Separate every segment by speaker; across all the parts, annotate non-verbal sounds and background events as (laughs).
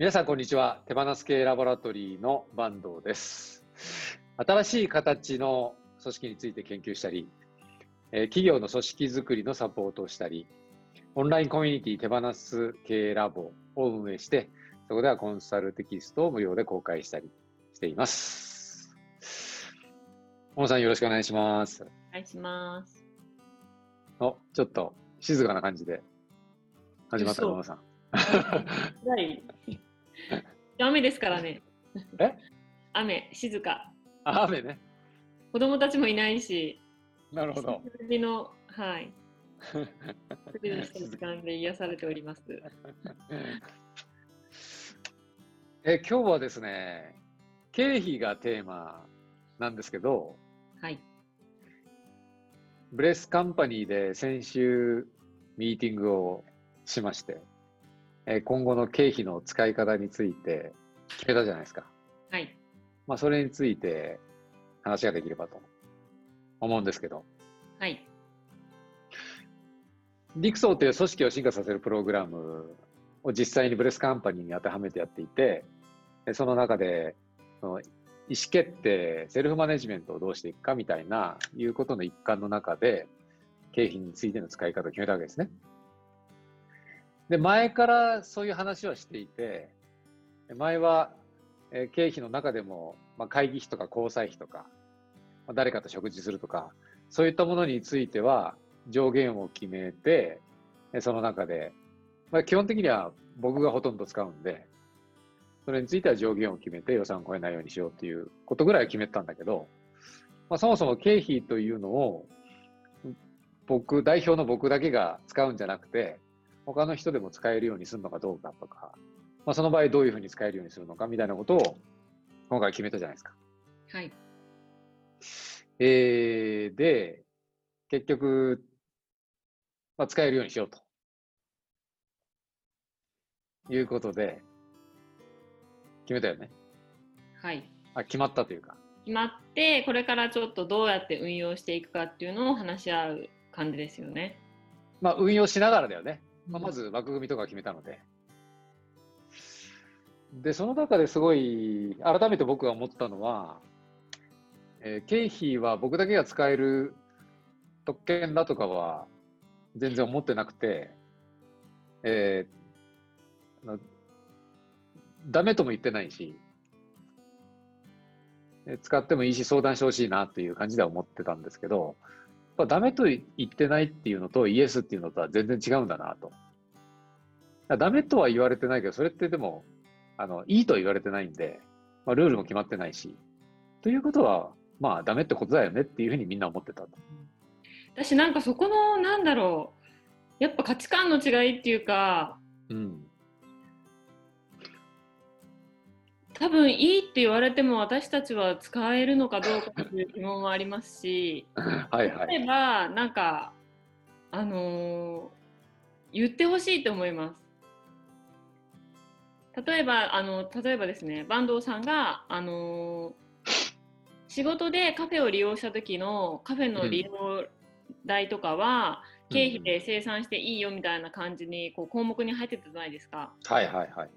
Speaker 1: 皆さん、こんにちは。手放す系ラボラトリーの坂東です。新しい形の組織について研究したり、えー企業の組織づくりのサポートをしたり、オンラインコミュニティ手放す系ラボを運営して、そこではコンサルテキストを無料で公開したりしています。小野さん、よろしくお願いします。
Speaker 2: お願いします。
Speaker 1: お、ちょっと静かな感じで始まった小野さん。
Speaker 2: はい。雨ですからね。
Speaker 1: え？
Speaker 2: 雨、静か。
Speaker 1: あ雨ね。
Speaker 2: 子供たちもいないし、
Speaker 1: なるほど。
Speaker 2: 久しの、はい。(laughs) 久し時間で癒されております。(laughs)
Speaker 1: え今日はですね、経費がテーマなんですけど、
Speaker 2: はい。
Speaker 1: ブレスカンパニーで先週ミーティングをしまして、えー今後の経費の使い方について決めたじゃないですか。
Speaker 2: はい。
Speaker 1: まあ、それについて話ができればと思うんですけど、
Speaker 2: はい。
Speaker 1: リクソーという組織を進化させるプログラムを実際にブレスカンパニーに当てはめてやっていて、でその中で、その意思決定、セルフマネジメントをどうしていくかみたいな、いうことの一環の中で、経費についての使い方を決めたわけですね。で、前からそういう話はしていて、前は、え経費の中でも、まあ、会議費とか交際費とか、まあ誰かと食事するとか、そういったものについては上限を決めて、その中で、まあ、基本的には僕がほとんど使うんで、それについては上限を決めて予算を超えないようにしようっていうことぐらいは決めたんだけど、まあ、そもそも経費というのを僕、代表の僕だけが使うんじゃなくて、他の人でも使えるようにするのかどうかとか、まあ、その場合どういうふうに使えるようにするのかみたいなことを今回決めたじゃないですか。
Speaker 2: はい。
Speaker 1: えー、で、結局、まあ、使えるようにしようと。いうことで、決めたよね。
Speaker 2: はい。
Speaker 1: あ、決まったというか。
Speaker 2: 決まって、これからちょっとどうやって運用していくかっていうのを話し合う感じですよね。
Speaker 1: まあ、運用しながらだよね。まあ、まず枠組みとか決めたので。で、その中ですごい、改めて僕が思ったのは、えー経費は僕だけが使える特権だとかは全然思ってなくて、えーダメとも言ってないし、え使ってもいいし相談してほしいなっていう感じでは思ってたんですけど、やっぱダメと言ってないっていうのとイエスっていうのとは全然違うんだなと。ダメとは言われてないけど、それってでも、あの、いいとは言われてないんで、まあ、ルールも決まってないし、ということは、まあ、ダメってことだよねっていうふうにみんな思ってたと。
Speaker 2: 私なんかそこの、なんだろう。やっぱ価値観の違いっていうか、
Speaker 1: うん。
Speaker 2: 多分いいって言われても私たちは使えるのかどうかっていう疑問はありますし、(laughs)
Speaker 1: はいはい。
Speaker 2: 例えばなんかあのー言ってほしいと思います。例えばあの例えばですね坂東さんがあのー仕事でカフェを利用した時のカフェの利用代とかは、経費で生産していいよみたいな感じにこう項目に入ってたじゃないですか。
Speaker 1: はいはいはい。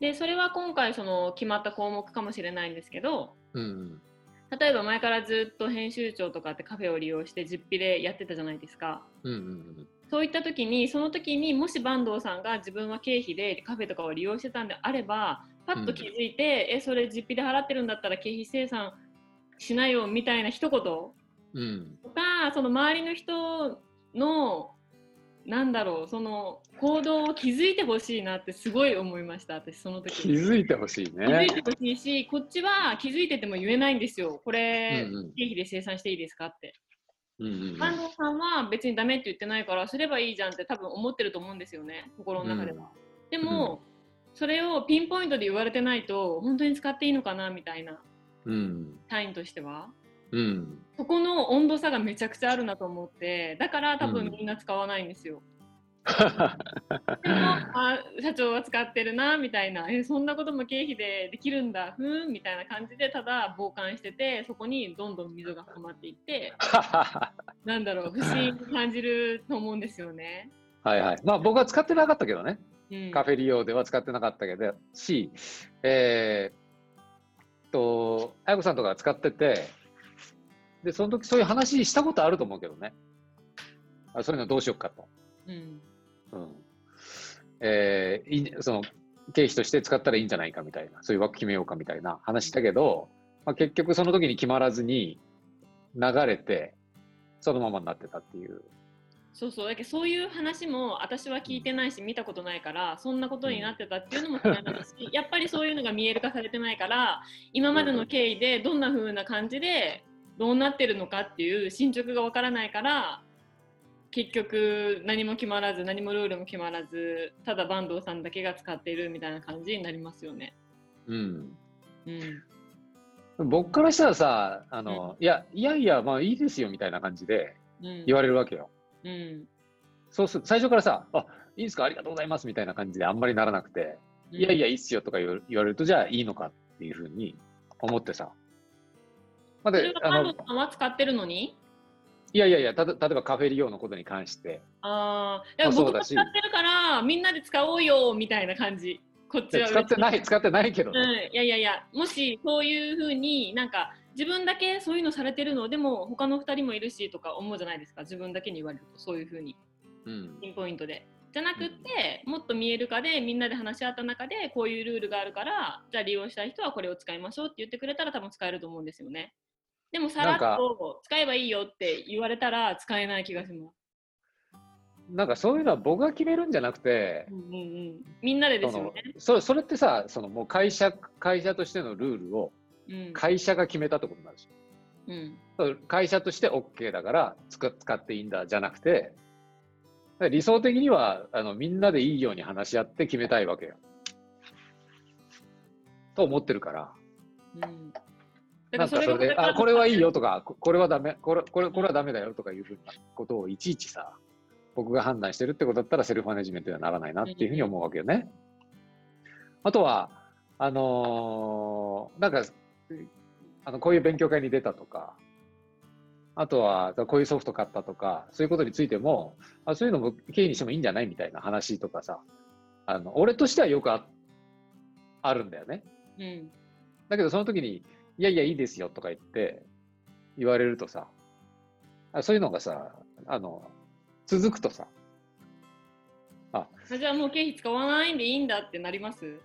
Speaker 2: でそれは今回その決まった項目かもしれないんですけど
Speaker 1: うん。
Speaker 2: 例えば前からずっと編集長とかってカフェを利用して実費でやってたじゃないですか。
Speaker 1: うんうん
Speaker 2: そういった時にその時にもし坂東さんが自分は経費でカフェとかを利用してたんであればパッと気づいて、えそれ実費で払ってるんだったら経費生産しないよみたいな一言と
Speaker 1: うん。うん。
Speaker 2: かその周りの人のなんだろうその行動を気づいてほしいなってすごい思いました私その時
Speaker 1: 気づいてほしい
Speaker 2: 気づ
Speaker 1: ね
Speaker 2: い。てほしいし、こっちは気づいてても言えないんですよ。これ、
Speaker 1: うんうん
Speaker 2: 経費で生産していいですかって。
Speaker 1: うんうん
Speaker 2: 安藤さんは別にダメって言ってないから、すればいいじゃんって多分思ってると思うんですよね、心の中では。でも、それをピンポイントで言われてないと、本当に使っていいのかなみたいな、
Speaker 1: うん。
Speaker 2: 単位としては。
Speaker 1: うん。
Speaker 2: そこの温度差がめちゃくちゃあるなと思って、だから多
Speaker 1: うん
Speaker 2: 分みんな使わないんですよ。(laughs) でもあ社長は使ってるなみたいなえそんなことも経費でできるんだふーんみたいな感じでただ傍観しててそこにどんどん溝が深まっていって (laughs) なんだろう不思議に感じると思うんですよね。
Speaker 1: はいはい。まあ僕は使ってなかったけどね。
Speaker 2: うん
Speaker 1: カフェ利用では使ってなかったけど、し、えーっと、あやこさんとかが使ってて、で、その時そういう話したことあると思うけどね。あそういうのどうしようかと。
Speaker 2: うん
Speaker 1: うん。えーその、経費として使ったらいいんじゃないかみたいな、そういう枠決めようかみたいな話したけど、まあ、結局その時に決まらずに流れて、そのままになってたっていう。
Speaker 2: そうそうだけどそういう話も私は聞いてないし見たことないからそんなことになってたっていうのも知らないしやっぱりそういうのが見える化されてないから今までの経緯でどんな風な感じでどうなってるのかっていう進捗がわからないから結局何も決まらず何もルールも決まらずただ坂東さんだけが使っているみたいな感じになりますよね。
Speaker 1: うん。
Speaker 2: うん
Speaker 1: 僕からしたらさ、あの、いや、いやいや、まあいいですよみたいな感じで
Speaker 2: うん
Speaker 1: 言われるわけよ。
Speaker 2: うん
Speaker 1: そうする最初からさ、あ、いいですかありがとうございますみたいな感じであんまりならなくて、いやいや、いいっすよとか言わ言われると、じゃあいいのかっていうふうに思ってさ。まあ、
Speaker 2: それ
Speaker 1: で、あの
Speaker 2: は使ってるのに？
Speaker 1: いやいやいや、たと例えばカフェ利用のことに関して、
Speaker 2: ああ、僕も使ってるから、みんなで使おうよみたいな感じ。こっちは
Speaker 1: 使ってない、
Speaker 2: い。
Speaker 1: 使ってないけど
Speaker 2: う
Speaker 1: ね。
Speaker 2: ん、いやいやいや、もしそういうふうになんか自分だけそういうのされてるのでも他の2人もいるしとか思うじゃないですか自分だけに言われるとそういうふうに
Speaker 1: うん。
Speaker 2: ピンポイントで。じゃなくって、もっと見える化でみんなで話し合った中でこういうルールがあるからじゃあ利用したい人はこれを使いましょうって言ってくれたら多分使えると思うんですよね。でもさらっと使えばいいよって言われたら使えない気がします。
Speaker 1: なんかそういうのは僕が決めるんじゃなくて
Speaker 2: う、んうんうん、みんなでですよね。
Speaker 1: そそれってさ、そのもう会社、会社としてのルールを
Speaker 2: うん
Speaker 1: 会社が決めたってことになるし。
Speaker 2: うん
Speaker 1: 会社として OK だから使使っていいんだじゃなくて、理想的にはあのみんなでいいように話し合って決めたいわけよ。と思ってるから。
Speaker 2: うんだ
Speaker 1: なんかそれで、あ、これはいいよとか、ここれはダメ、これ、これ、これはダメだよとかいうふうなことをいちいちさ、僕が判断してるってことだったらセルフマネジメントにはならないなっていうふうに思うわけよね。あとは、あのーなんか、あの、こういう勉強会に出たとか、あとは、こういうソフト買ったとか、そういうことについても、あそういうのも経緯にしてもいいんじゃないみたいな話とかさ、あの、俺としてはよくああるんだよね。
Speaker 2: うん
Speaker 1: だけどその時に、いやいやいいですよとか言って言われるとさ、あそういうのがさ、あの、続くとさ、
Speaker 2: あ。じゃあもう経費使わないんでいいんだってなります？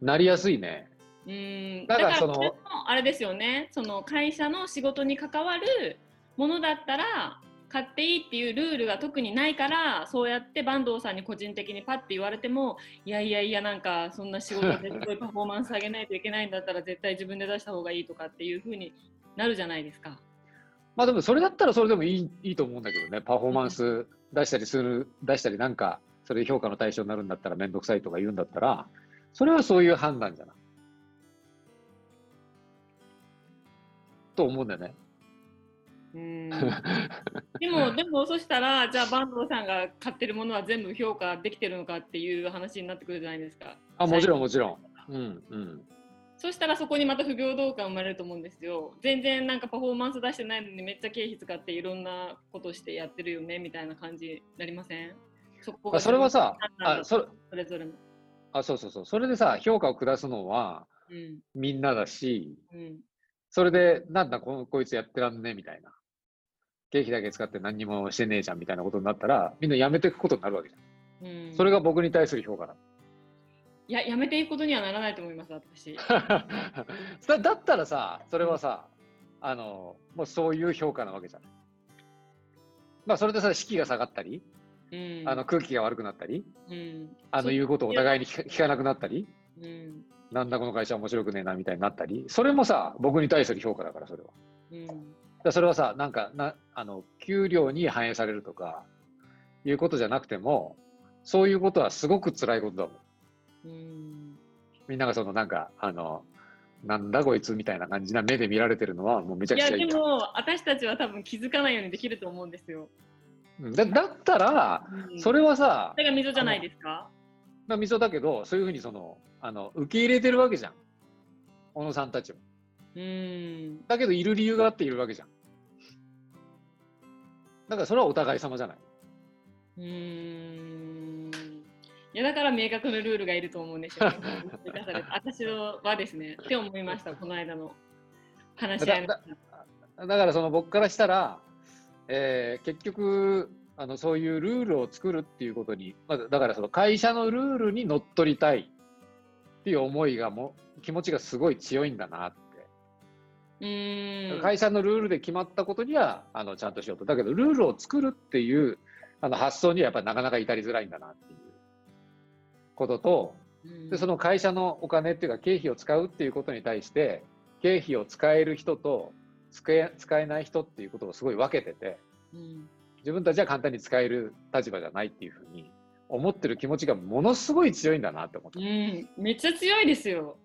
Speaker 1: なりやすいね。
Speaker 2: うん。
Speaker 1: だか
Speaker 2: ららそれもあれですよね。その会社の仕事に関わるものだったら買っていいっていうルールが特にないからそうやって坂東さんに個人的にパッて言われてもいやいやいやなんかそんな仕事ですごいパフォーマンス上げないといけないんだったら絶対自分で出した方がいいとかっていう風になるじゃないですか。
Speaker 1: まあでもそれだったらそれでもいいいいと思うんだけどね、パフォーマンス出したりする、出したりなんか、それで評価の対象になるんだったらめんどくさいとか言うんだったら、それはそういう判断じゃない。と思うんだよね。
Speaker 2: うん (laughs) でもでもそしたらじゃあ坂東さんが買ってるものは全部評価できてるのかっていう話になってくるじゃないですか。
Speaker 1: あ、もちろんもちろん。うんうん。
Speaker 2: そしたらそこにまた不平等感生まれると思うんですよ。全然なんかパフォーマンス出してないのにめっちゃ経費使っていろんなことしてやってるよねみたいな感じになりません？そこ
Speaker 1: あそれはさ、あ、
Speaker 2: そ
Speaker 1: そ
Speaker 2: それぞれの。
Speaker 1: あ、そうそうそう。それでさ、評価を下すのは
Speaker 2: うん
Speaker 1: みんなだし、
Speaker 2: うん
Speaker 1: それで、なんだこの、こいつやってらんねみたいな。経費だけ使って何にもしてねえじゃんみたいなことになったら、みんなやめていくことになるわけじゃん。
Speaker 2: うん、
Speaker 1: それが僕に対する評価だ。
Speaker 2: いややめていくことにはならないと思います私。(laughs)
Speaker 1: だだったらさ、それはさ、あの、もうそういう評価なわけじゃない。まあ、それでさ、士気が下がったり、
Speaker 2: うん
Speaker 1: あの空気が悪くなったり、
Speaker 2: うん
Speaker 1: あの言うことをお互いに聞か聞かなくなったり、
Speaker 2: うん
Speaker 1: なんだこの会社面白くねえなみたいになったり、それもさ、僕に対する評価だから、それは。
Speaker 2: うん
Speaker 1: だそれはさ、なんかな、あの、給料に反映されるとか、いうことじゃなくても、そういうことはすごく辛いことだもん。
Speaker 2: うん
Speaker 1: みんながそのなんか、あの、なんだこいつみたいな感じな目で見られてるのはもうめちゃくちゃいい
Speaker 2: でも私たちは多分気づかないようにできると思うんですよ。
Speaker 1: うんだだったら、
Speaker 2: うん
Speaker 1: それはさ
Speaker 2: そ、れが溝じゃないですか？
Speaker 1: まあ、溝だけど、そういうふうにその、あの、受け入れてるわけじゃん。小野さんたちも。
Speaker 2: うん
Speaker 1: だけど、いる理由があっているわけじゃん。だから、それはお互い様じゃない？
Speaker 2: うーんいやだから明確なルールがいると思うんですよ、ね。私はですね、(laughs) って思いました、この間の話し合い
Speaker 1: だだからその僕からしたら、えー、結局あのそういうルールを作るっていうことに、まあ、だからその会社のルールにのっとりたいっていう思いがも気持ちがすごい強いんだなって。
Speaker 2: うん。
Speaker 1: 会社のルールで決まったことにはあのちゃんとしようと。だけどルールを作るっていうあの発想にはやっぱりなかなか至りづらいんだなっていうことと、でその会社のお金っていうか経費を使うっていうことに対して経費を使える人と使え使えない人っていうことをすごい分けてて、
Speaker 2: うん、
Speaker 1: 自分たちは簡単に使える立場じゃないっていうふうに思ってる気持ちがものすごい強いんだなって思って、
Speaker 2: うん、めっちゃ強いですよ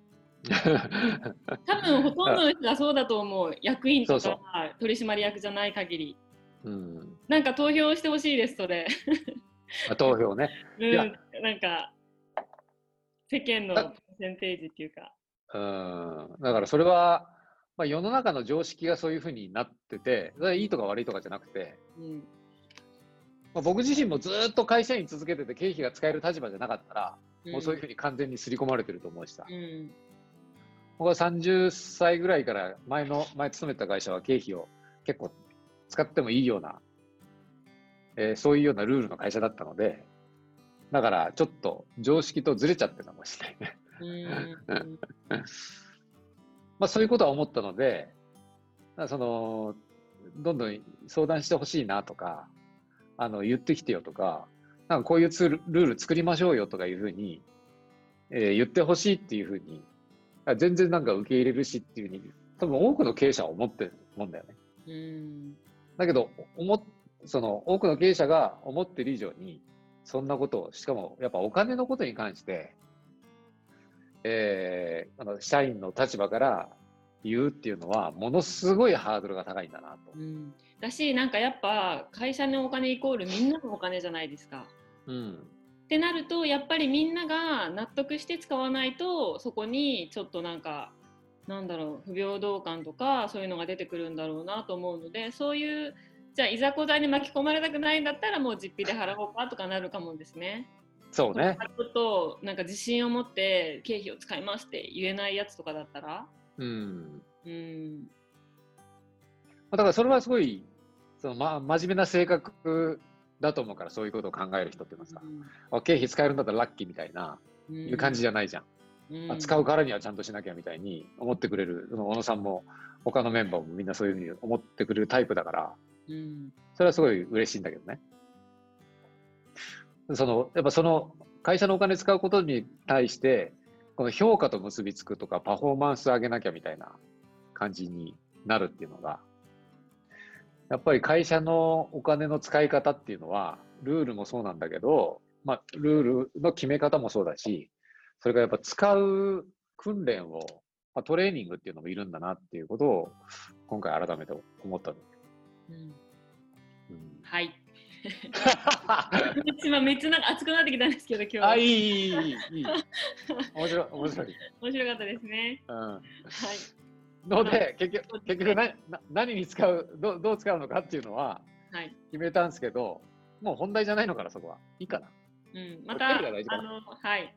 Speaker 2: 多分ほとんどの人がそうだと思う。(laughs) 役員とか取締役じゃない限り。
Speaker 1: うん、
Speaker 2: なんか投票してほしいですそれ。
Speaker 1: 投票ね、(laughs)
Speaker 2: うん、なんか世間のパーセンテージっていうか。
Speaker 1: うん。だからそれはまあ、世の中の常識がそういうふうになってて、いいとか悪いとかじゃなくて、
Speaker 2: うん。
Speaker 1: まあ、僕自身もずっと会社員続けてて経費が使える立場じゃなかったら、
Speaker 2: うん、
Speaker 1: もうそういうふうに完全に刷り込まれてると思うしさ。
Speaker 2: うん、
Speaker 1: 僕は30歳ぐらいから前の、前勤めた会社は経費を結構使ってもいいような、えー、そういうようなルールの会社だったので、だからちょっと常識とずれちゃってるかもしれない (laughs) まあ、そういうことは思ったので、その、どんどん相談してほしいなとか、あの、言ってきてよとか、なんかこういうツール、ルール作りましょうよとかいうふうに、えー、言ってほしいっていうふうに、全然なんか受け入れるしっていうふうに、多分多くの経営者は思ってるもんだよね。
Speaker 2: うん
Speaker 1: だけど、思その多くの経営者が思ってる以上に、そんなことを、しかもやっぱお金のことに関して、えー、あの社員の立場から言うっていうのはものすごいハードルが高いんだなと。
Speaker 2: うん、だしなんかやっぱ会社のお金イコールみんなのお金じゃないですか。
Speaker 1: うん、
Speaker 2: ってなるとやっぱりみんなが納得して使わないとそこにちょっとなんかなんだろう不平等感とかそういうのが出てくるんだろうなと思うのでそういうじゃあいざこざに巻き込まれたくないんだったらもう実費で払おうかとかなるかもですね。
Speaker 1: そうね。
Speaker 2: ちょっとなんか自信を持って経費を使いますって言えないやつとかだったら。
Speaker 1: うん。
Speaker 2: うん。
Speaker 1: だからそれはすごい、そのま、真面目な性格だと思うから、そういうことを考える人っていうのはさ、うん、経費使えるんだったらラッキーみたいな、うん、いう感じじゃないじゃん。うん、使うからにはちゃんとしなきゃみたいに思ってくれる、その小野さんも他のメンバーもみんなそういうふうに思ってくれるタイプだから、
Speaker 2: うん、
Speaker 1: それはすごい嬉しいんだけどね。その、やっぱその会社のお金使うことに対して、この評価と結びつくとかパフォーマンス上げなきゃみたいな感じになるっていうのが、やっぱり会社のお金の使い方っていうのは、ルールもそうなんだけど、まあ、ルールの決め方もそうだし、それからやっぱ使う訓練を、まあ、トレーニングっていうのもいるんだなっていうことを、今回改めて思ったんです。
Speaker 2: うん、うん、はい。(laughs) 今めっちゃなんか熱くなってきたんですけど今日
Speaker 1: あいいいいいい。面白い面白い。
Speaker 2: 面白かったですね。
Speaker 1: うん。はい
Speaker 2: の
Speaker 1: で結局結局な何に使うどどう使うのかっていうのは決めたんですけど、はい、もう本題じゃないのからそこは。いいかな。
Speaker 2: うん。またあのはい。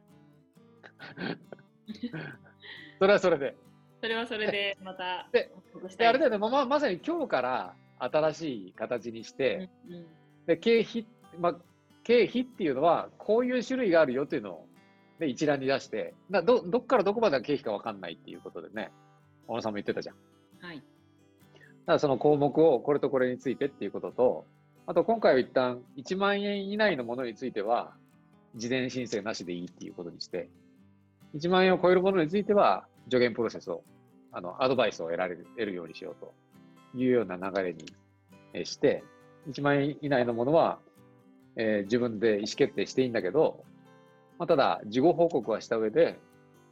Speaker 2: (laughs)
Speaker 1: それはそれで。
Speaker 2: それはそれでまた
Speaker 1: でであれだよね。ままさに今日から新しい形にして、
Speaker 2: うんうん。
Speaker 1: で経費、まあ、経費っていうのは、こういう種類があるよっていうのを、ね、一覧に出して、だどどっからどこまでが経費か分かんないっていうことでね、小野さんも言ってたじゃん。
Speaker 2: はい。だ
Speaker 1: からその項目をこれとこれについてっていうことと、あと今回は一旦1万円以内のものについては、事前申請なしでいいっていうことにして、1万円を超えるものについては、助言プロセスを、あの、アドバイスを得られる、得るようにしようというような流れにして、1万円以内のものは、えー、自分で意思決定していいんだけど、まあ、ただ、事後報告はした上で、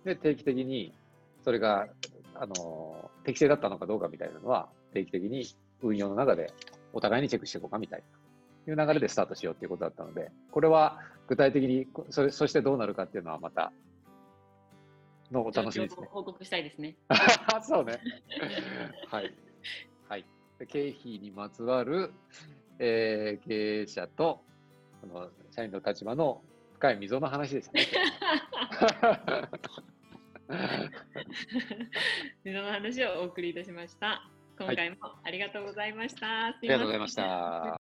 Speaker 1: で、定期的に、それが、あのー、適正だったのかどうかみたいなのは、定期的に運用の中でお互いにチェックしていこうかみたいな、いう流れでスタートしようっていうことだったので、これは具体的に、それ、そしてどうなるかっていうのはまた、のお楽しみですね。
Speaker 2: 報告したいですね。(laughs)
Speaker 1: そうね。はい。はい。経費にまつわる、えー、経営者と、その社員の立場の深い溝の話でした (laughs) ね。
Speaker 2: 溝の話をお送りいたしました。今回もありがとうございました。あ
Speaker 1: りがとうございました。